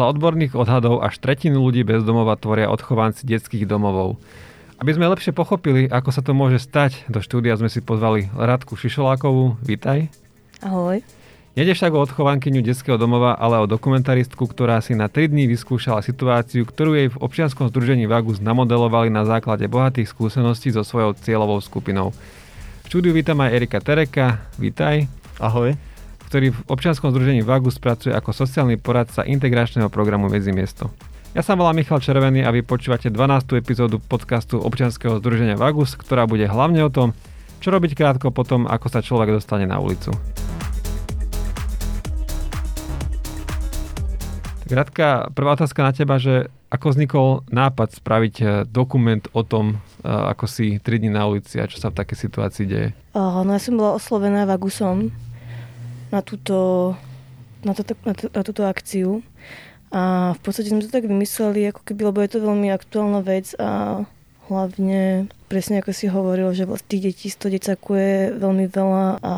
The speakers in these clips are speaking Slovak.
Podľa odborných odhadov až tretinu ľudí bez domova tvoria odchovanci detských domovov. Aby sme lepšie pochopili, ako sa to môže stať, do štúdia sme si pozvali Radku Šišolákovú. Vítaj. Ahoj. Nede však o odchovankyňu detského domova, ale o dokumentaristku, ktorá si na 3 dní vyskúšala situáciu, ktorú jej v občianskom združení Vagus namodelovali na základe bohatých skúseností so svojou cieľovou skupinou. V štúdiu vítam aj Erika Tereka. Vítaj. Ahoj ktorý v občianskom združení Vagus pracuje ako sociálny poradca integračného programu Medzimiesto. Ja sa volám Michal Červený a vy počúvate 12. epizódu podcastu občianskeho združenia Vagus, ktorá bude hlavne o tom, čo robiť krátko potom, ako sa človek dostane na ulicu. Tak prvá otázka na teba, že ako vznikol nápad spraviť eh, dokument o tom, eh, ako si 3 dní na ulici a čo sa v takej situácii deje? No ja som bola oslovená Vagusom na túto, na, to, na, to, na túto akciu. A v podstate sme to tak vymysleli, ako keby, lebo je to veľmi aktuálna vec a hlavne presne ako si hovoril, že tých detí 100 decakov je veľmi veľa a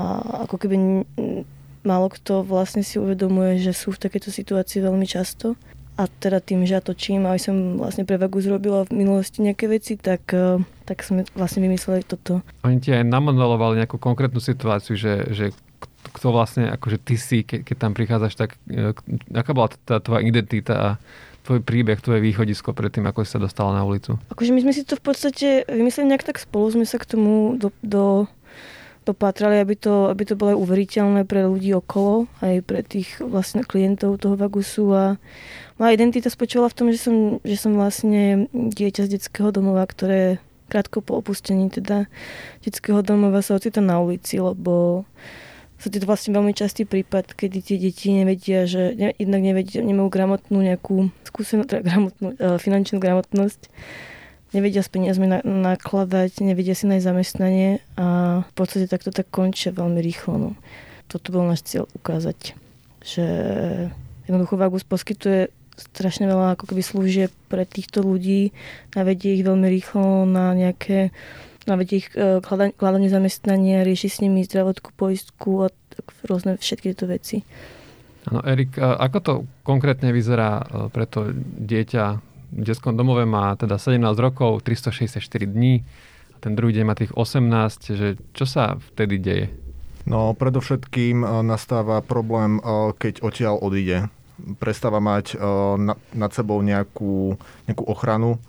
ako keby málo kto vlastne si uvedomuje, že sú v takejto situácii veľmi často. A teda tým, že ja točím, aj som vlastne pre Vagu zrobila v minulosti nejaké veci, tak, tak sme vlastne vymysleli toto. Oni ti aj namodelovali nejakú konkrétnu situáciu, že, že kto vlastne, akože ty si, ke, keď tam prichádzaš, tak e, aká bola tá tvoja identita a tvoj príbeh, tvoje východisko pred tým, ako si sa dostala na ulicu? Akože my sme si to v podstate vymysleli nejak tak spolu, sme sa k tomu do, do, dopatrali, aby to, aby to bolo uveriteľné pre ľudí okolo, aj pre tých vlastne klientov toho Vagusu a moja identita spočívala v tom, že som, že som vlastne dieťa z detského domova, ktoré krátko po opustení teda detského domova sa ocitá na ulici, lebo sú to vlastne veľmi častý prípad, kedy tie deti nevedia, že ne, jednak nevedia, nemajú gramotnú nejakú skúsenú, teda gramotnú, e, finančnú gramotnosť, nevedia s peniazmi na, nakladať, nevedia si nájsť zamestnanie a v podstate takto tak končia veľmi rýchlo. No. Toto bol náš cieľ ukázať, že jednoducho Vagus poskytuje strašne veľa ako keby služieb pre týchto ľudí, navedie ich veľmi rýchlo na nejaké a vedie ich e, kladanie zamestnania, rieši s nimi zdravotku, poistku a rôzne všetky tieto veci. Áno, Erik, ako to konkrétne vyzerá e, pre to dieťa v detskom domove má teda 17 rokov, 364 dní a ten druhý deň má tých 18, že čo sa vtedy deje? No, predovšetkým e, nastáva problém, keď odtiaľ odíde. Prestáva mať nad sebou nejakú, nejakú ochranu,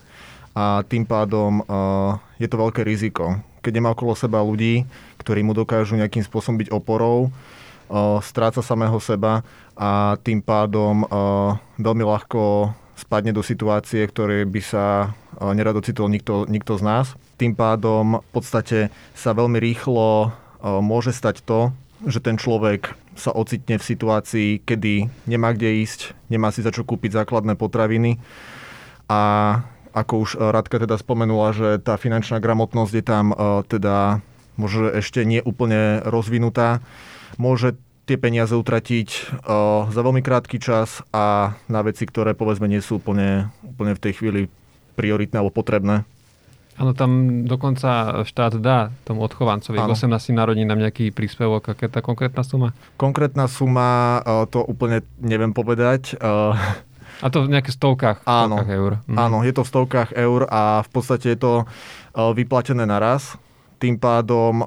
a tým pádom uh, je to veľké riziko. Keď nemá okolo seba ľudí, ktorí mu dokážu nejakým spôsobom byť oporou, uh, stráca samého seba a tým pádom uh, veľmi ľahko spadne do situácie, ktoré by sa nerado citol nikto, nikto z nás. Tým pádom v podstate sa veľmi rýchlo môže stať to, že ten človek sa ocitne v situácii, kedy nemá kde ísť, nemá si za čo kúpiť základné potraviny a ako už e, Radka teda spomenula, že tá finančná gramotnosť je tam e, teda možno ešte nie úplne rozvinutá. Môže tie peniaze utratiť e, za veľmi krátky čas a na veci, ktoré povedzme nie sú úplne, úplne v tej chvíli prioritné alebo potrebné. Áno, tam dokonca štát dá tomu odchovancovi k 18 narodinám nejaký príspevok. Aká je tá konkrétna suma? Konkrétna suma, to úplne neviem povedať. A to v nejakých stovkách, áno, stovkách eur. Mhm. Áno, je to v stovkách eur a v podstate je to e, vyplatené naraz. Tým pádom e,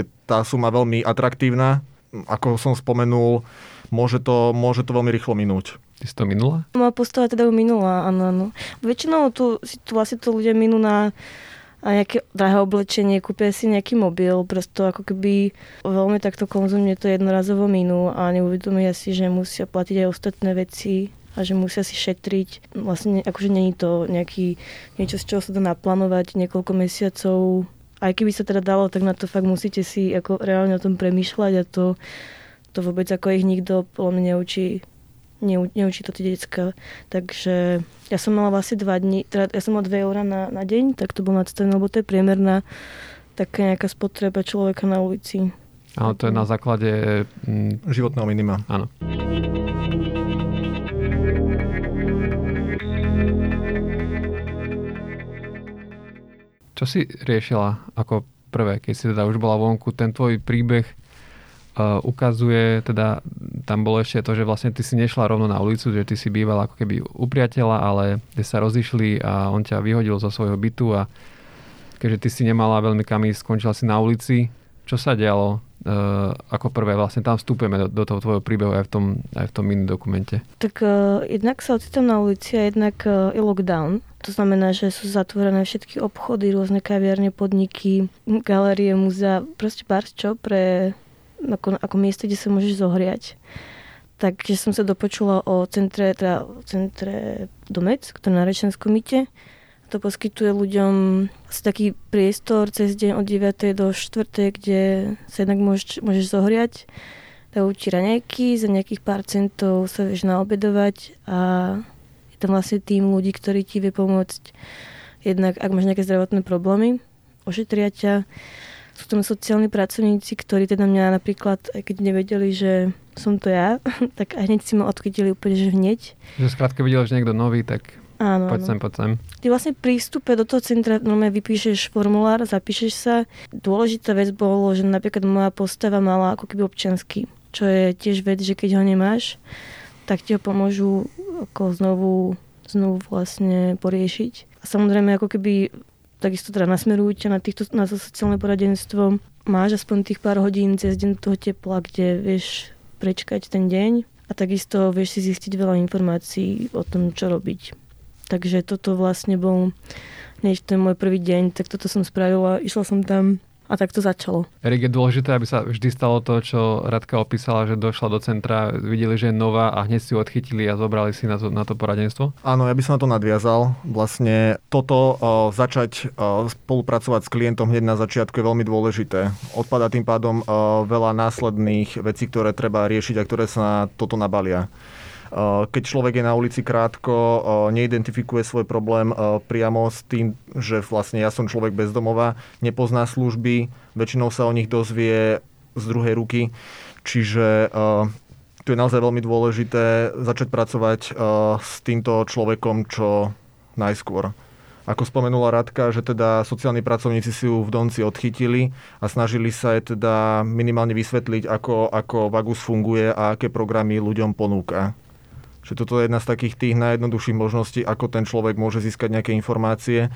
je tá suma veľmi atraktívna. Ako som spomenul, môže to, môže to veľmi rýchlo minúť. Ty si to minula? Moja postava teda minula, áno, áno. Väčšinou tu, tu vlastne to ľudia minú na a nejaké drahé oblečenie, kúpia si nejaký mobil, prosto ako keby veľmi takto konzumne to jednorazovo minú a neuvedomia si, že musia platiť aj ostatné veci a že musia si šetriť. Vlastne akože není to nejaký, niečo, z čoho sa dá naplánovať niekoľko mesiacov. Aj keby sa teda dalo, tak na to fakt musíte si ako reálne o tom premýšľať a to, to vôbec ako ich nikto podľa mňa neučí neu, neučí to tie decka. Takže ja som mala vlastne dva dní, teda ja som mala 2 eurá na, na deň, tak to bolo nadstavené, lebo to je priemerná taká nejaká spotreba človeka na ulici. Áno, to je na základe... Mm, životného minima. Áno. Čo si riešila ako prvé, keď si teda už bola vonku, ten tvoj príbeh, uh, ukazuje, teda tam bolo ešte to, že vlastne ty si nešla rovno na ulicu, že ty si bývala ako keby u priateľa, ale ste sa rozišli a on ťa vyhodil zo svojho bytu a keďže ty si nemala veľmi kam ísť, skončila si na ulici. Čo sa dialo? Uh, ako prvé vlastne tam vstúpeme do, do toho tvojho príbehu aj v tom, aj v tom mini dokumente. Tak uh, jednak sa ocitám na ulici a jednak uh, je lockdown. To znamená, že sú zatvorené všetky obchody, rôzne kaviarne, podniky, galerie, múzea, proste bar čo pre ako, ako miesto, kde sa môžeš zohriať. Takže som sa dopočula o centre, teda centre Domec, ktoré na Rečenskom mite to poskytuje ľuďom asi taký priestor cez deň od 9. do 4. kde sa jednak môžeš, môžeš zohriať. Dajú ti raňajky, za nejakých pár centov sa vieš naobedovať a je tam vlastne tým ľudí, ktorí ti vie pomôcť jednak, ak máš nejaké zdravotné problémy, ošetria ťa. Sú tam sociálni pracovníci, ktorí teda mňa napríklad, aj keď nevedeli, že som to ja, tak hneď si ma odchytili úplne, že hneď. Že skrátka videl, že niekto nový, tak Áno, poď áno. sem, poď sem. Ty vlastne prístupe do toho centra normálne vypíšeš formulár, zapíšeš sa. Dôležitá vec bolo, že napríklad moja postava mala ako keby občanský, čo je tiež vec, že keď ho nemáš, tak ti ho pomôžu ako znovu, znovu vlastne poriešiť. A samozrejme ako keby takisto teda nasmerujú ťa na, týchto, na to sociálne poradenstvo. Máš aspoň tých pár hodín cez deň toho tepla, kde vieš prečkať ten deň a takisto vieš si zistiť veľa informácií o tom, čo robiť. Takže toto vlastne bol, než ten môj prvý deň, tak toto som spravila, išla som tam a tak to začalo. Erik, je dôležité, aby sa vždy stalo to, čo Radka opísala, že došla do centra, videli, že je nová a hneď si ju odchytili a zobrali si na to, na to poradenstvo? Áno, ja by som na to nadviazal. Vlastne toto o, začať o, spolupracovať s klientom hneď na začiatku je veľmi dôležité. Odpada tým pádom o, veľa následných vecí, ktoré treba riešiť a ktoré sa na toto nabalia. Keď človek je na ulici krátko, neidentifikuje svoj problém priamo s tým, že vlastne ja som človek bez domova, nepozná služby, väčšinou sa o nich dozvie z druhej ruky. Čiže tu je naozaj veľmi dôležité začať pracovať s týmto človekom čo najskôr. Ako spomenula Radka, že teda sociálni pracovníci si ju v Donci odchytili a snažili sa jej teda minimálne vysvetliť, ako, ako Vagus funguje a aké programy ľuďom ponúka. Že toto je jedna z takých tých najjednoduchších možností, ako ten človek môže získať nejaké informácie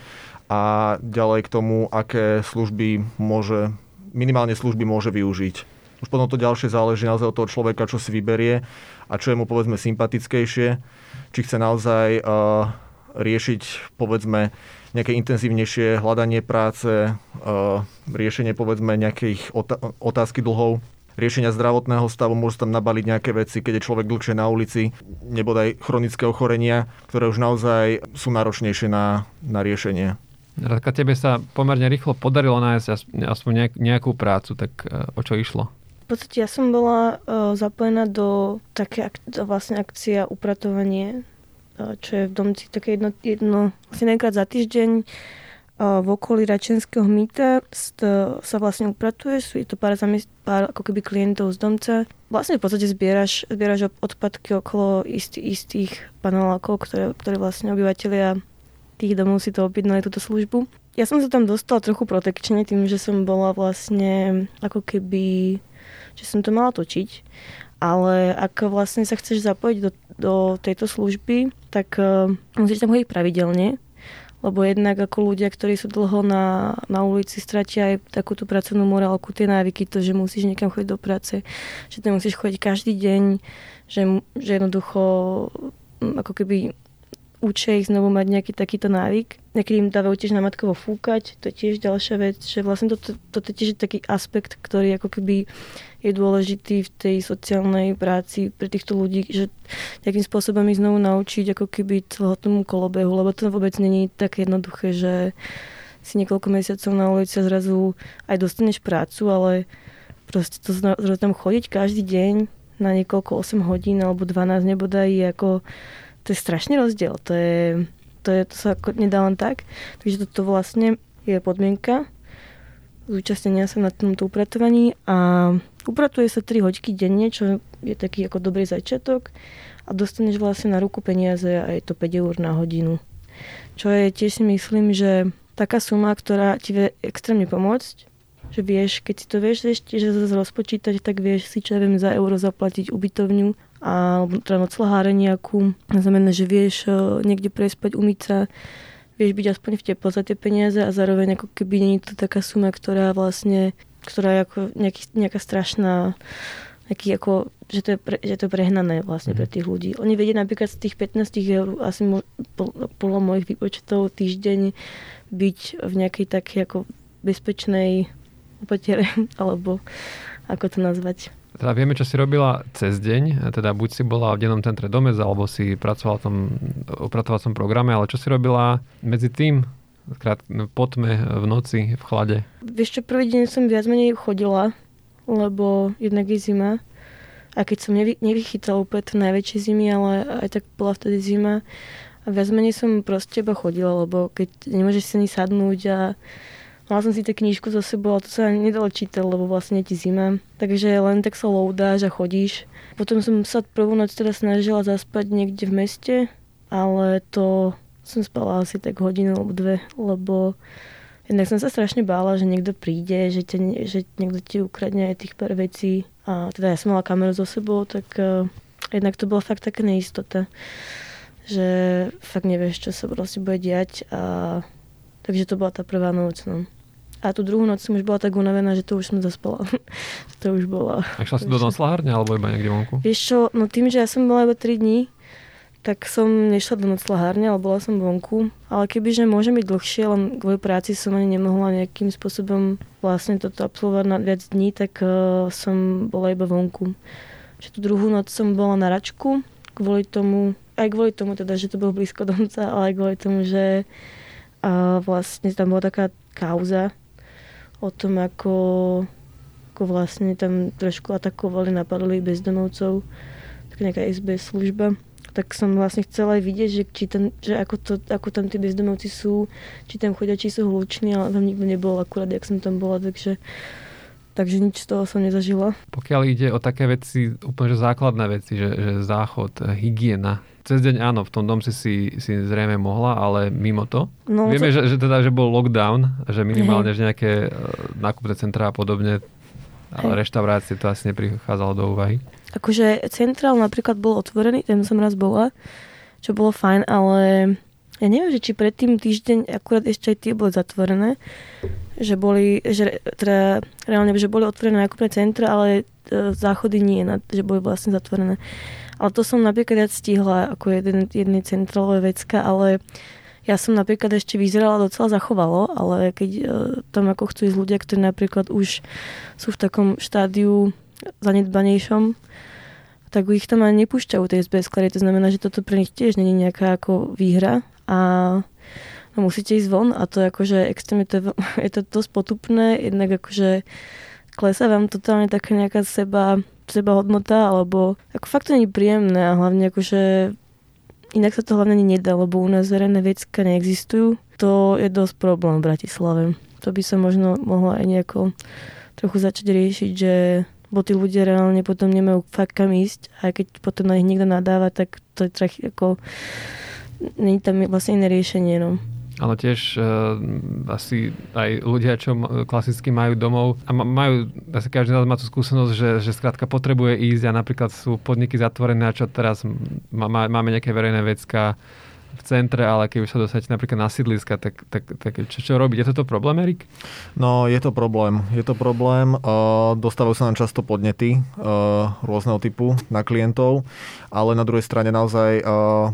a ďalej k tomu, aké služby môže, minimálne služby môže využiť. Už potom to ďalšie záleží naozaj od toho človeka, čo si vyberie a čo je mu povedzme sympatickejšie. Či chce naozaj uh, riešiť povedzme nejaké intenzívnejšie hľadanie práce, uh, riešenie povedzme nejakých otázky dlhov, riešenia zdravotného stavu, môžu tam nabaliť nejaké veci, keď je človek dlhšie na ulici, nebodaj chronické ochorenia, ktoré už naozaj sú náročnejšie na, na riešenie. Radka, tebe sa pomerne rýchlo podarilo nájsť aspoň nejakú prácu, tak e, o čo išlo? V podstate ja som bola uh, zapojená do také ak- vlastne akcia upratovanie, uh, čo je v domci také jedno, jedno asi nekrát za týždeň v okolí Račenského mýta sa vlastne upratuje, sú to pár, zamiest- pár ako keby klientov z domca. Vlastne v podstate zbieraš, zbieraš odpadky okolo istý, istých panelákov, ktoré, ktoré vlastne obyvateľia tých domov si to objednali túto službu. Ja som sa tam dostala trochu protekčne tým, že som bola vlastne ako keby, že som to mala točiť. Ale ak vlastne sa chceš zapojiť do, do tejto služby, tak uh, musíš tam chodiť pravidelne lebo jednak ako ľudia, ktorí sú dlho na, na ulici, stratia aj takú tú pracovnú morálku, tie návyky, to, že musíš niekam chodiť do práce, že ty musíš chodiť každý deň, že, že jednoducho ako keby učia ich znovu mať nejaký takýto návyk. Niekedy im dávajú tiež namatkovo fúkať, to je tiež ďalšia vec, že vlastne toto to, to je tiež taký aspekt, ktorý ako keby je dôležitý v tej sociálnej práci pre týchto ľudí, že nejakým spôsobom ich znovu naučiť ako keby celého tomu kolobehu, lebo to vôbec není také jednoduché, že si niekoľko mesiacov na ulici a zrazu aj dostaneš prácu, ale proste to zrazu tam chodiť každý deň na niekoľko 8 hodín alebo 12 nebodaj je ako to je strašný rozdiel. To, je, to, je, to sa ako nedá len tak. Takže toto vlastne je podmienka zúčastnenia sa na tomto upratovaní a upratuje sa 3 hoďky denne, čo je taký ako dobrý začiatok a dostaneš vlastne na ruku peniaze a je to 5 eur na hodinu. Čo je tiež si myslím, že taká suma, ktorá ti vie extrémne pomôcť, že vieš, keď si to vieš ešte, že zase rozpočítať, tak vieš si, čo ja za euro zaplatiť ubytovňu a teda noclaháre nejakú. Znamená, že vieš e, niekde prespať, umyť sa, vieš byť aspoň v teplo za tie peniaze a zároveň ako keby nie je to taká suma, ktorá vlastne, ktorá je ako nejaký, nejaká strašná taký ako, že to je, pre, že to je prehnané vlastne pre mhm. tých ľudí. Oni vedia napríklad z tých 15 eur asi mo, podľa mojich výpočtov týždeň byť v nejakej takej ako bezpečnej opatere, alebo ako to nazvať. Teda vieme, čo si robila cez deň, teda buď si bola v dennom centre Domez, alebo si pracovala v tom opratovacom programe, ale čo si robila medzi tým, krát, po tme, v noci, v chlade? Vieš čo, prvý deň som viac menej chodila, lebo jednak je zima. A keď som nevy, nevychytala úplne to najväčšie zimy, ale aj tak bola vtedy zima. A viac menej som proste iba chodila, lebo keď nemôžeš si ani sadnúť a Mala som si tú knižku zo sebou, ale to sa nedalo čítať, lebo vlastne ti zima. Takže len tak sa loudáš a chodíš. Potom som sa prvú noc teda snažila zaspať niekde v meste, ale to som spala asi tak hodinu alebo dve, lebo jednak som sa strašne bála, že niekto príde, že, te, že niekto ti ukradne aj tých pár vecí. A teda ja som mala kameru so sebou, tak uh, jednak to bola fakt taká neistota, že fakt nevieš, čo sa proste bude diať. A, takže to bola tá prvá noc. No. A tú druhú noc som už bola tak unavená, že to už som zaspala. to už bola. A šla si do noclahárne alebo iba niekde vonku? Vieš čo, no tým, že ja som bola iba 3 dní, tak som nešla do noclahárne, ale bola som vonku. Ale kebyže môže byť dlhšie, len kvôli práci som ani nemohla nejakým spôsobom vlastne toto absolvovať na viac dní, tak uh, som bola iba vonku. Že tú druhú noc som bola na račku, kvôli tomu, aj kvôli tomu teda, že to bolo blízko domca, ale aj kvôli tomu, že uh, vlastne tam bola taká kauza, o tom, ako, ako vlastne tam trošku atakovali, napadli bezdomovcov, tak nejaká SBS služba. Tak som vlastne chcela aj vidieť, že, či tam, že ako, to, ako tam tí bezdomovci sú, či tam chodia, či sú hluční, ale tam nikto nebol akurát, jak som tam bola, takže Takže nič z toho som nezažila. Pokiaľ ide o také veci, úplne že základné veci, že, že záchod, hygiena, cez deň áno, v tom dom si, si, si zrejme mohla, ale mimo to. No, Vieme, to... Že, že, teda, že bol lockdown, že minimálne že nejaké e, nákupné centrá a podobne, ale reštaurácie to asi neprichádzalo do úvahy. Akože centrál napríklad bol otvorený, ten som raz bola, čo bolo fajn, ale ja neviem, že či predtým týždeň akurát ešte aj tie boli zatvorené, že boli, že teda reálne, že boli otvorené nákupné centra, ale e, záchody nie, že boli vlastne zatvorené. Ale to som napríklad ja stihla ako jeden, jednej centrálové vecka, ale ja som napríklad ešte vyzerala docela zachovalo, ale keď uh, tam ako chcú ísť ľudia, ktorí napríklad už sú v takom štádiu zanedbanejšom, tak ich tam ani nepúšťajú tie SBS. To znamená, že toto pre nich tiež není nejaká ako výhra a no, musíte ísť von a to akože extrémne, to je, je to dosť potupné, jednak akože klesá vám totálne taká nejaká seba seba hodnota, alebo ako fakt to nie je príjemné a hlavne akože inak sa to hlavne ani nedá, lebo u nás verejné vecka neexistujú. To je dosť problém v Bratislave. To by sa možno mohlo aj nejako trochu začať riešiť, že bo tí ľudia reálne potom nemajú fakt kam ísť a keď potom na nich niekto nadáva, tak to je trochu ako není tam vlastne iné riešenie. No ale tiež uh, asi aj ľudia, čo klasicky majú domov a majú, asi každý z nás má tú skúsenosť, že, že skrátka potrebuje ísť a napríklad sú podniky zatvorené a čo teraz má, máme nejaké verejné vecka, v centre, ale keď sa dostanete napríklad na sídliska, tak, tak, tak čo, čo robiť? Je toto problém, Erik? No, je to problém. Je to problém. Uh, dostávajú sa nám často podnety uh, rôzneho typu na klientov, ale na druhej strane naozaj uh,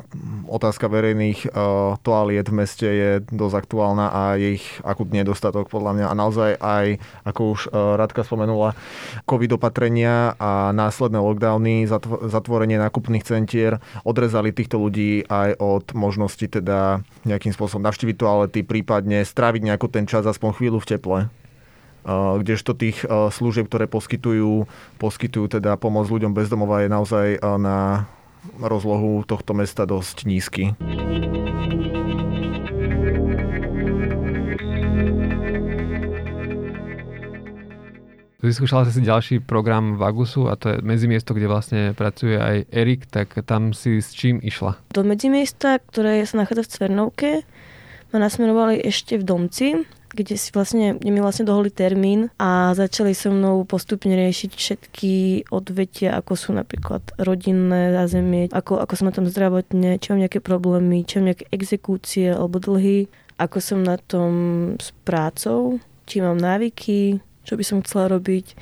otázka verejných uh, toaliet v meste je dosť aktuálna a je ich akutne nedostatok podľa mňa. A naozaj aj, ako už uh, Radka spomenula, covid opatrenia a následné lockdowny, zatv- zatvorenie nákupných centier odrezali týchto ľudí aj od možnosti teda nejakým spôsobom navštíviť toalety, prípadne stráviť nejako ten čas aspoň chvíľu v teple kdežto tých služieb, ktoré poskytujú, poskytujú teda pomoc ľuďom bezdomova je naozaj na rozlohu tohto mesta dosť nízky. Vyskúšala si ďalší program v Agusu a to je medzimiesto, kde vlastne pracuje aj Erik, tak tam si s čím išla? Do medzimiesta, ktoré sa nachádza v Cvernovke, ma nasmerovali ešte v Domci kde si vlastne, kde mi vlastne doholi termín a začali so mnou postupne riešiť všetky odvetia, ako sú napríklad rodinné zázemie, ako, ako som na tom zdravotne, či mám nejaké problémy, či mám nejaké exekúcie alebo dlhy, ako som na tom s prácou, či mám návyky, čo by som chcela robiť.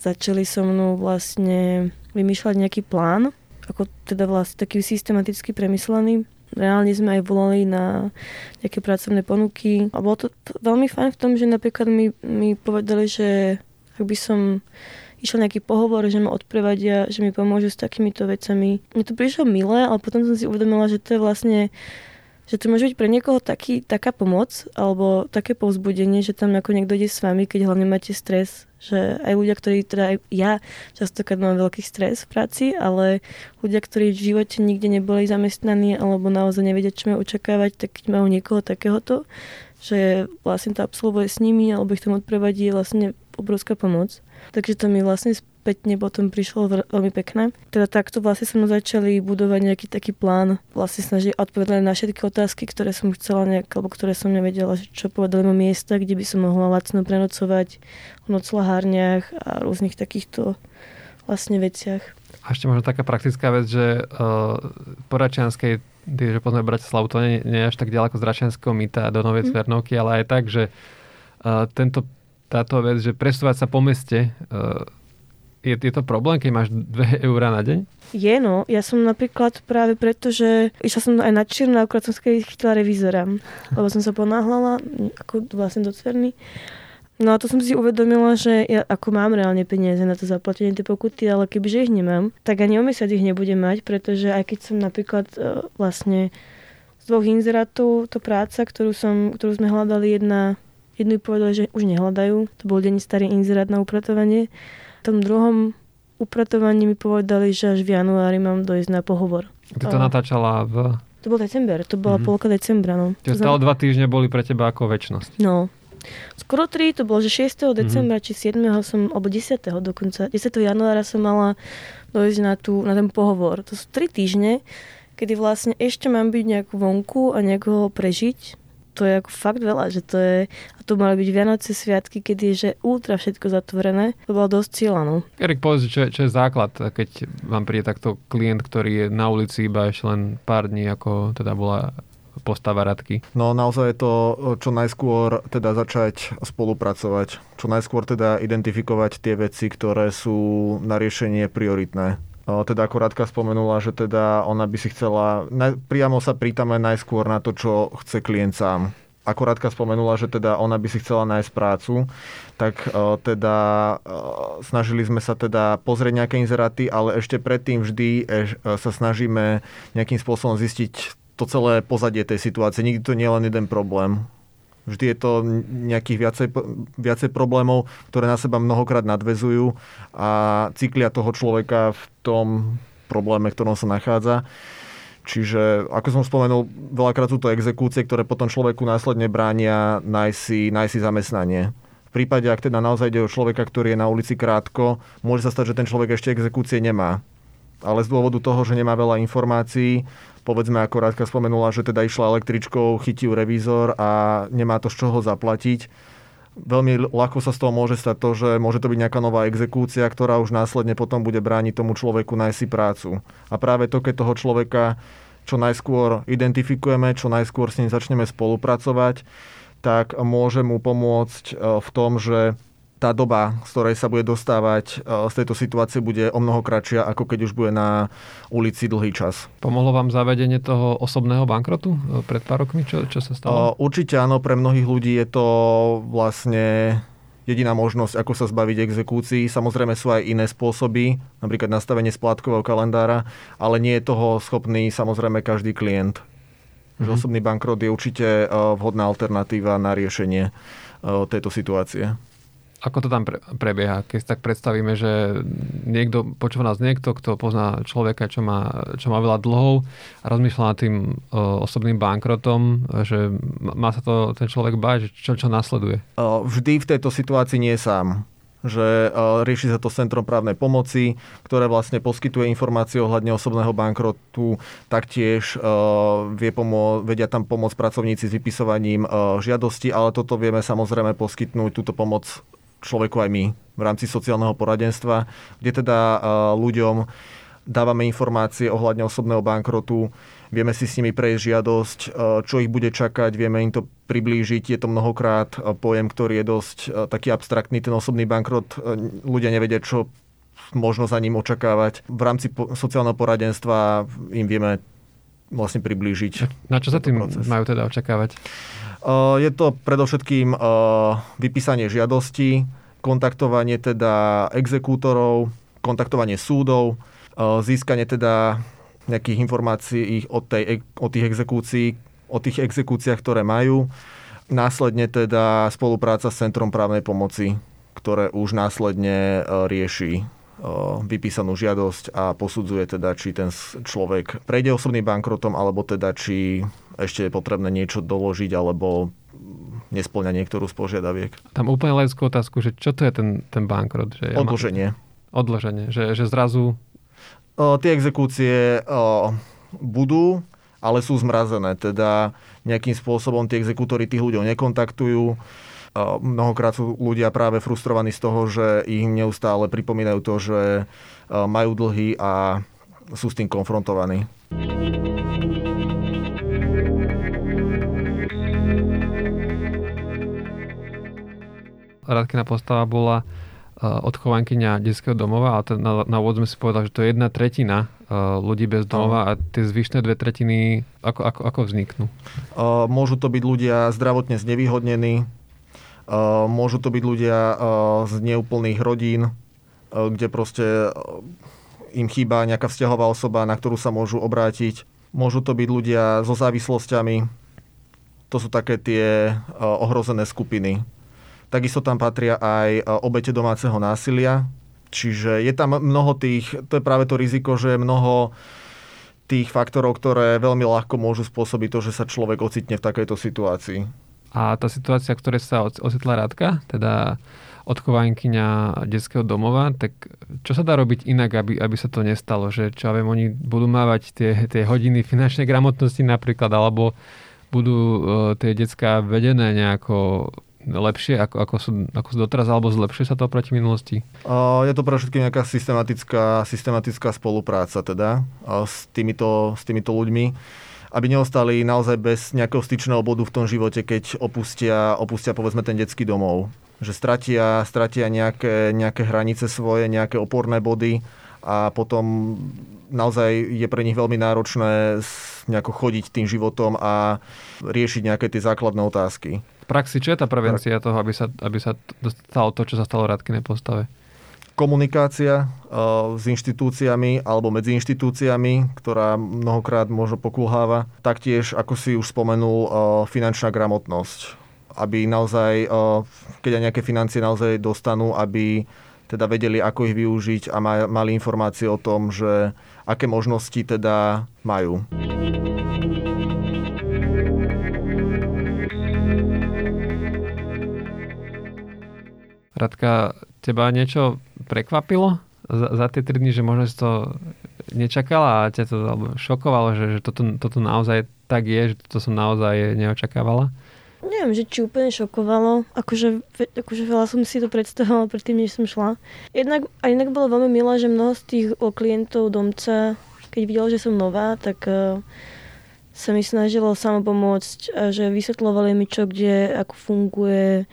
Začali so mnou vlastne vymýšľať nejaký plán, ako teda vlastne taký systematicky premyslený. Reálne sme aj volali na nejaké pracovné ponuky a bolo to veľmi fajn v tom, že napríklad mi, mi povedali, že ak by som išiel nejaký pohovor, že ma odprevadia, že mi pomôžu s takýmito vecami. Mne to prišlo milé, ale potom som si uvedomila, že to je vlastne že to môže byť pre niekoho taký, taká pomoc alebo také povzbudenie, že tam ako niekto ide s vami, keď hlavne máte stres, že aj ľudia, ktorí, teda aj ja častokrát mám veľký stres v práci, ale ľudia, ktorí v živote nikde neboli zamestnaní alebo naozaj nevedia, čo majú očakávať, tak keď majú niekoho takéhoto, že vlastne to absolvuje s nimi alebo ich tam odprevadí, je vlastne obrovská pomoc. Takže to mi vlastne spätne potom prišlo veľmi pekné. Teda takto vlastne sme začali budovať nejaký taký plán, vlastne snažiť odpovedať na všetky otázky, ktoré som chcela nejak, alebo ktoré som nevedela, že čo povedali mu miesta, kde by som mohla lacno prenocovať v noclahárniach a rôznych takýchto vlastne veciach. A ešte možno taká praktická vec, že uh, po Račianskej, že poznáme Bratislavu, to nie, nie je až tak ďaleko z Račianského mýta do Novej mm. Cvernovky, ale aj tak, že uh, tento, táto vec, že presúvať sa po meste uh, je, je to problém, keď máš 2 eurá na deň? Je, no. Ja som napríklad práve preto, že išla som aj na čierno, akurát som chytila revizora, lebo som sa ponáhľala ako vlastne do Cverny. No a to som si uvedomila, že ja ako mám reálne peniaze na to zaplatenie tie pokuty, ale kebyže ich nemám, tak ani o mesiac ich nebudem mať, pretože aj keď som napríklad uh, vlastne z dvoch inzerátov, to práca, ktorú, som, ktorú sme hľadali, jedna, jednu povedali, že už nehľadajú. To bol deň starý inzerát na upratovanie tom druhom upratovaní mi povedali, že až v januári mám dojsť na pohovor. Ty to natáčala v... To bol december, to bola mm-hmm. polka decembra. No. Čiže stále dva týždne boli pre teba ako väčnosť. No. Skoro tri, to bolo, že 6. Mhm. decembra mm-hmm. či 7. som, alebo 10. dokonca, 10. januára som mala dojsť na, tú, na ten pohovor. To sú tri týždne, kedy vlastne ešte mám byť nejakú vonku a nejakého prežiť to je ako fakt veľa, že to je, a to mali byť Vianoce sviatky, kedy je že ultra všetko zatvorené. To bolo dosť cieľa, no. Erik, povedz, čo, čo je základ, keď vám príde takto klient, ktorý je na ulici iba ešte len pár dní, ako teda bola postava radky? No naozaj je to čo najskôr teda začať spolupracovať. Čo najskôr teda identifikovať tie veci, ktoré sú na riešenie prioritné teda ako Radka spomenula, že teda ona by si chcela, priamo sa prítame najskôr na to, čo chce klient sám. Ako Radka spomenula, že teda ona by si chcela nájsť prácu, tak teda snažili sme sa teda pozrieť nejaké inzeráty, ale ešte predtým vždy e, sa snažíme nejakým spôsobom zistiť to celé pozadie tej situácie. Nikdy to nie je len jeden problém. Vždy je to nejakých viacej, viacej problémov, ktoré na seba mnohokrát nadvezujú a cyklia toho človeka v tom probléme, v ktorom sa nachádza. Čiže, ako som spomenul, veľakrát sú to exekúcie, ktoré potom človeku následne bránia nájsť si, zamestnanie. V prípade, ak teda naozaj ide o človeka, ktorý je na ulici krátko, môže sa stať, že ten človek ešte exekúcie nemá. Ale z dôvodu toho, že nemá veľa informácií, povedzme, ako Rádka spomenula, že teda išla električkou, chytí revízor a nemá to z čoho zaplatiť. Veľmi ľahko sa z toho môže stať to, že môže to byť nejaká nová exekúcia, ktorá už následne potom bude brániť tomu človeku nájsť si prácu. A práve to, keď toho človeka čo najskôr identifikujeme, čo najskôr s ním začneme spolupracovať, tak môže mu pomôcť e, v tom, že tá doba, z ktorej sa bude dostávať e, z tejto situácie, bude o mnoho kratšia, ako keď už bude na ulici dlhý čas. Pomohlo vám zavedenie toho osobného bankrotu e, pred pár rokmi? Čo, čo sa stalo? E, určite áno, pre mnohých ľudí je to vlastne jediná možnosť, ako sa zbaviť exekúcií. Samozrejme sú aj iné spôsoby, napríklad nastavenie splátkového kalendára, ale nie je toho schopný samozrejme každý klient. Mm-hmm. Osobný bankrot je určite vhodná alternatíva na riešenie tejto situácie. Ako to tam pre, prebieha? Keď si tak predstavíme, že niekto, počúva nás niekto, kto pozná človeka, čo má, čo má veľa dlhov a rozmýšľa nad tým o, osobným bankrotom, že má sa to ten človek báť, čo, čo nasleduje? Vždy v tejto situácii nie sám. že rieši sa to Centrom právnej pomoci, ktoré vlastne poskytuje informácie ohľadne osobného bankrotu, taktiež vie pomo- vedia tam pomôcť pracovníci s vypisovaním žiadosti, ale toto vieme samozrejme poskytnúť túto pomoc človeku aj my v rámci sociálneho poradenstva, kde teda ľuďom dávame informácie ohľadne osobného bankrotu, vieme si s nimi prejsť žiadosť, čo ich bude čakať, vieme im to priblížiť. Je to mnohokrát pojem, ktorý je dosť taký abstraktný, ten osobný bankrot. Ľudia nevedia, čo možno za ním očakávať. V rámci sociálneho poradenstva im vieme vlastne priblížiť. Na čo sa tým proces. majú teda očakávať? Je to predovšetkým vypísanie žiadosti, kontaktovanie teda exekútorov, kontaktovanie súdov, získanie teda nejakých informácií o, tej, o tých exekúcií, o tých exekúciách, ktoré majú. Následne teda spolupráca s Centrom právnej pomoci, ktoré už následne rieši vypísanú žiadosť a posudzuje teda, či ten človek prejde osobným bankrotom, alebo teda, či ešte je potrebné niečo doložiť, alebo nesplňa niektorú z požiadaviek. Tam úplne laickú otázku, že čo to je ten, ten bankrot? Že ja Odloženie. Mám... Odloženie, že, že zrazu tie exekúcie budú, ale sú zmrazené. Teda nejakým spôsobom tie exekútory tých ľudí nekontaktujú. Mnohokrát sú ľudia práve frustrovaní z toho, že im neustále pripomínajú to, že majú dlhy a sú s tým konfrontovaní. Radkina postava bola odchovankyňa detského domova, ale na, na úvod sme si povedali, že to je jedna tretina ľudí bez domova a tie zvyšné dve tretiny ako, ako, ako vzniknú? Môžu to byť ľudia zdravotne znevýhodnení, môžu to byť ľudia z neúplných rodín, kde proste im chýba nejaká vzťahová osoba, na ktorú sa môžu obrátiť. Môžu to byť ľudia so závislosťami. To sú také tie ohrozené skupiny. Takisto tam patria aj obete domáceho násilia. Čiže je tam mnoho tých, to je práve to riziko, že je mnoho tých faktorov, ktoré veľmi ľahko môžu spôsobiť to, že sa človek ocitne v takejto situácii. A tá situácia, v ktorej sa ocitla Rádka, teda odchovankyňa detského domova, tak čo sa dá robiť inak, aby, aby sa to nestalo? Že čo ja viem, oni budú mávať tie, tie hodiny finančnej gramotnosti napríklad, alebo budú uh, tie detská vedené nejako lepšie, ako, ako, sú, ako sú doteraz, alebo zlepšuje sa to proti minulosti? Je to pre všetkým nejaká systematická, systematická spolupráca teda s týmito, s týmito ľuďmi aby neostali naozaj bez nejakého styčného bodu v tom živote, keď opustia, opustia povedzme ten detský domov. Že stratia, stratia nejaké, nejaké hranice svoje, nejaké oporné body a potom naozaj je pre nich veľmi náročné nejako chodiť tým životom a riešiť nejaké tie základné otázky. V praxi, čo je tá prevencia toho, aby sa, aby sa stalo to, čo sa stalo Radkine postave? Komunikácia uh, s inštitúciami alebo medzi inštitúciami, ktorá mnohokrát možno pokulháva. Taktiež, ako si už spomenul, uh, finančná gramotnosť. Aby naozaj, uh, keď aj nejaké financie naozaj dostanú, aby teda vedeli, ako ich využiť a mali informácie o tom, že aké možnosti teda majú. Radka, teba niečo prekvapilo za, za tie 3 dny, že možno si to nečakala a ťa to alebo šokovalo, že, že toto, toto naozaj tak je, že toto som naozaj neočakávala? Neviem, že či úplne šokovalo. Akože, akože veľa som si to predstavovala predtým, než som šla. Jednak, a inak bolo veľmi milé, že mnoho z tých klientov domca, keď videl, že som nová, tak uh, sa mi snažilo samopomôcť a že vysvetľovali mi čo, kde, ako funguje,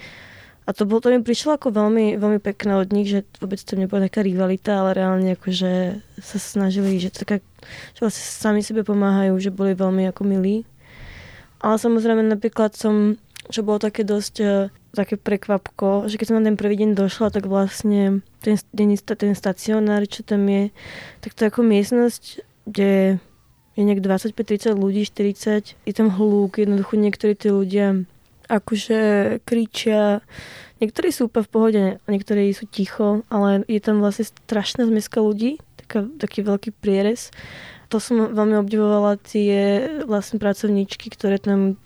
a to, bolo, to mi prišlo ako veľmi, veľmi pekné od nich, že vôbec to nebola taká rivalita, ale reálne akože sa snažili, že, taká, že vlastne sami sebe pomáhajú, že boli veľmi ako milí. Ale samozrejme napríklad som, čo bolo také dosť uh, také prekvapko, že keď som na ten prvý deň došla, tak vlastne ten, ten, ten stacionár, čo tam je, tak to je ako miestnosť, kde je nejak 25-30 ľudí, 40, je tam hlúk, jednoducho niektorí tí ľudia akože kričia. Niektorí sú úplne v pohode, niektorí sú ticho, ale je tam vlastne strašná zmeska ľudí, taká, taký veľký prierez. To som veľmi obdivovala tie vlastne pracovníčky, ktoré tam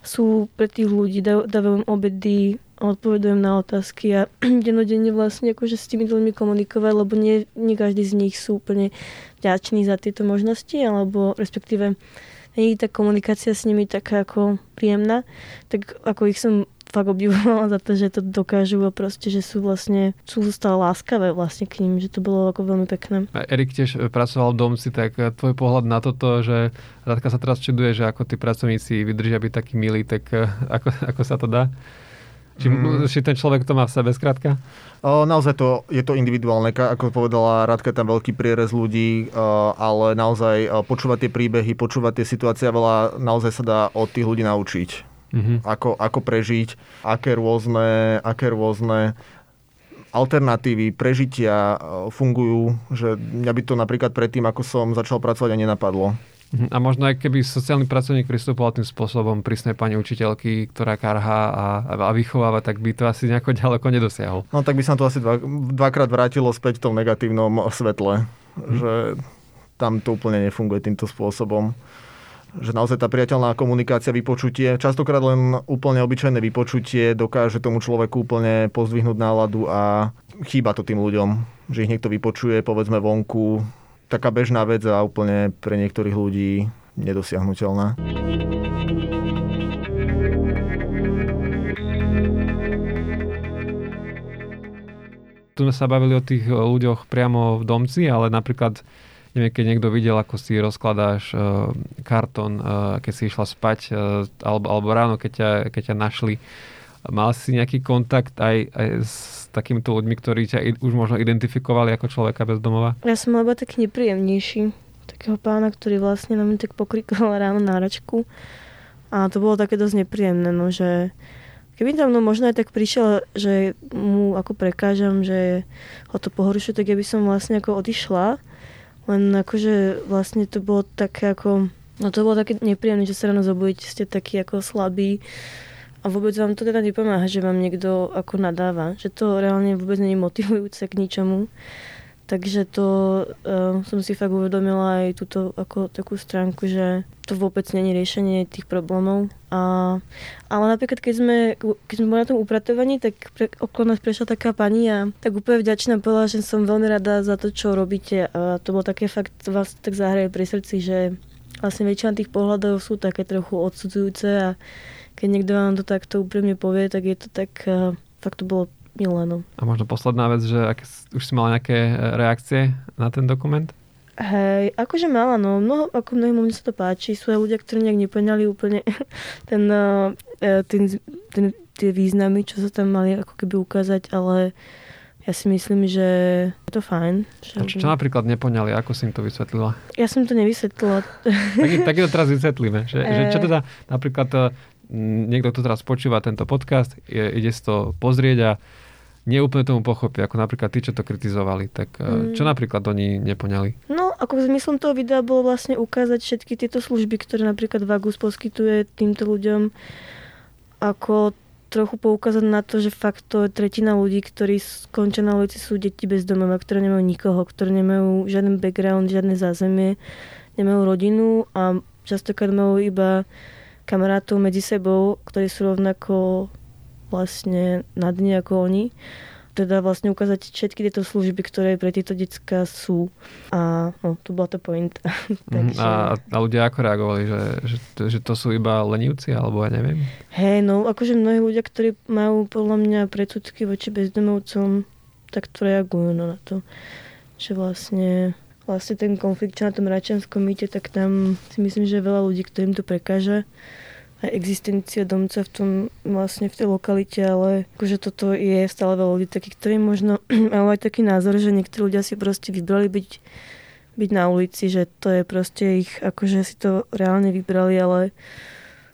sú pre tých ľudí, dávajú im obedy, odpovedujem na otázky a denodenne vlastne akože s tými ľuďmi komunikovať, lebo nie, nie každý z nich sú úplne ďační za tieto možnosti, alebo respektíve je tá komunikácia s nimi taká ako príjemná, tak ako ich som fakt obdivovala za to, že to dokážu a proste, že sú vlastne, sú stále láskavé vlastne k ním, že to bolo ako veľmi pekné. Erik tiež e, pracoval v domci, tak e, tvoj pohľad na toto, že Radka sa teraz čuduje, že ako tí pracovníci vydržia byť takí milí, tak e, ako, ako sa to dá? Či, mm. či ten človek to má v sebe, skrátka? Naozaj to, je to individuálne, ako povedala Radka, tam veľký prierez ľudí, ale naozaj počúvať tie príbehy, počúvať tie situácie veľa, naozaj sa dá od tých ľudí naučiť mm-hmm. ako, ako prežiť, aké rôzne, aké rôzne alternatívy prežitia fungujú, že mňa by to napríklad predtým, ako som začal pracovať, ani nenapadlo. A možno aj keby sociálny pracovník pristupoval tým spôsobom prísnej pani učiteľky, ktorá karhá a, a vychováva, tak by to asi nejako ďaleko nedosiahol. No tak by sa to asi dva, dvakrát vrátilo späť v tom negatívnom svetle, mm. že tam to úplne nefunguje týmto spôsobom že naozaj tá priateľná komunikácia, vypočutie, častokrát len úplne obyčajné vypočutie dokáže tomu človeku úplne pozdvihnúť náladu a chýba to tým ľuďom, že ich niekto vypočuje, povedzme vonku, taká bežná vec a úplne pre niektorých ľudí nedosiahnutelná. Tu sme sa bavili o tých ľuďoch priamo v domci, ale napríklad neviem, keď niekto videl, ako si rozkladáš uh, kartón, uh, keď si išla spať, uh, alebo, alebo ráno, keď ťa, keď ťa našli. Mal si nejaký kontakt aj, aj s takýmito ľuďmi, ktorí ťa už možno identifikovali ako človeka bez domova? Ja som mal tak nepríjemnejší. Takého pána, ktorý vlastne na mňa tak pokrikoval ráno náračku. A to bolo také dosť nepríjemné, no, že keby tam no, možno aj tak prišiel, že mu ako prekážam, že ho to pohoršuje, tak ja by som vlastne ako odišla len akože vlastne to bolo také ako, no to bolo také nepríjemné, že sa ráno zobudíte, ste taký ako slabý a vôbec vám to teda nepomáha, že vám niekto ako nadáva. Že to reálne vôbec není motivujúce k ničomu. Takže to uh, som si fakt uvedomila aj túto ako takú stránku, že to vôbec není riešenie tých problémov. A, ale napríklad, keď sme, keď sme boli na tom upratovaní, tak pre, okolo nás prešla taká pani a tak úplne vďačná povedala, že som veľmi rada za to, čo robíte. A to bolo také fakt, vás tak zahraje pri srdci, že vlastne väčšina tých pohľadov sú také trochu odsudzujúce a keď niekto vám to takto úprimne povie, tak je to tak, uh, fakt to bolo Milano. A možno posledná vec, že aké, už si mala nejaké e, reakcie na ten dokument? Hej, akože mala, no. Mnoho, ako mnohým ľuďom sa to páči. Sú aj ľudia, ktorí nejak nepoňali úplne ten, uh, ten, ten, tie významy, čo sa tam mali ako keby ukázať, ale ja si myslím, že je to fajn. Že... A čo, čo napríklad nepoňali? Ako si im to vysvetlila? Ja som to nevysvetlila. tak, tak to teraz vysvetlíme. Že, e... že čo teda napríklad niekto, kto teraz počúva tento podcast, je, ide si to pozrieť a neúplne tomu pochopia, ako napríklad tí, čo to kritizovali. Tak e, mm. čo napríklad oni nepoňali? No, ako zmyslom toho videa bolo vlastne ukázať všetky tieto služby, ktoré napríklad Vagus poskytuje týmto ľuďom, ako trochu poukázať na to, že fakt to je tretina ľudí, ktorí skončia na ulici, sú deti bez domova, ktoré nemajú nikoho, ktoré nemajú žiaden background, žiadne zázemie, nemajú rodinu a častokrát majú iba kamarátov medzi sebou, ktorí sú rovnako vlastne na dne ako oni. Teda vlastne ukázať všetky tieto služby, ktoré pre tieto detská sú. A no, to bola to point. Takže... A, a ľudia ako reagovali? Že, že, že to sú iba lenivci, alebo ja neviem? Hej, no akože mnohí ľudia, ktorí majú podľa mňa predsudky voči bezdomovcom, tak to reagujú no, na to. Že vlastne vlastne ten konflikt, čo na tom Račanskom mýte, tak tam si myslím, že je veľa ľudí, ktorým to prekáža aj existencia domca v tom vlastne v tej lokalite, ale akože toto je stále veľa ľudí takých, ktorí možno majú aj taký názor, že niektorí ľudia si proste vybrali byť, byť na ulici, že to je proste ich, akože si to reálne vybrali, ale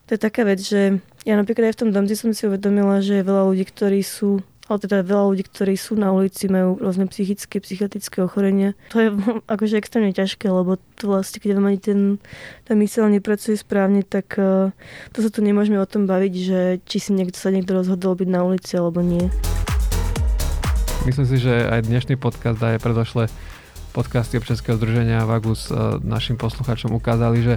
to je taká vec, že ja napríklad aj v tom domci som si uvedomila, že je veľa ľudí, ktorí sú ale teda veľa ľudí, ktorí sú na ulici, majú rôzne psychické, psychiatrické ochorenia. To je akože extrémne ťažké, lebo to vlastne, keď vám ani ten, tá myseľ nepracuje správne, tak uh, to sa tu nemôžeme o tom baviť, že či si niekto sa niekto rozhodol byť na ulici alebo nie. Myslím si, že aj dnešný podcast aj predošle podcasty občanského združenia Vagus uh, našim poslucháčom ukázali, že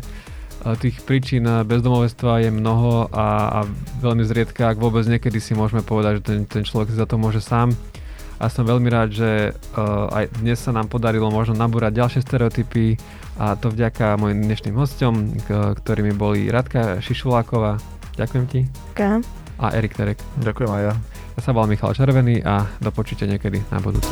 tých príčin bezdomovectva je mnoho a, a veľmi zriedka, ak vôbec niekedy si môžeme povedať, že ten, ten človek si za to môže sám. A som veľmi rád, že uh, aj dnes sa nám podarilo možno nabúrať ďalšie stereotypy a to vďaka mojim dnešným hostom, k, ktorými boli Radka Šišuláková. Ďakujem ti. Ďakujem. A Erik Terek. Ďakujem aj ja. Ja sa volám Michal Červený a do počutia niekedy na budúce.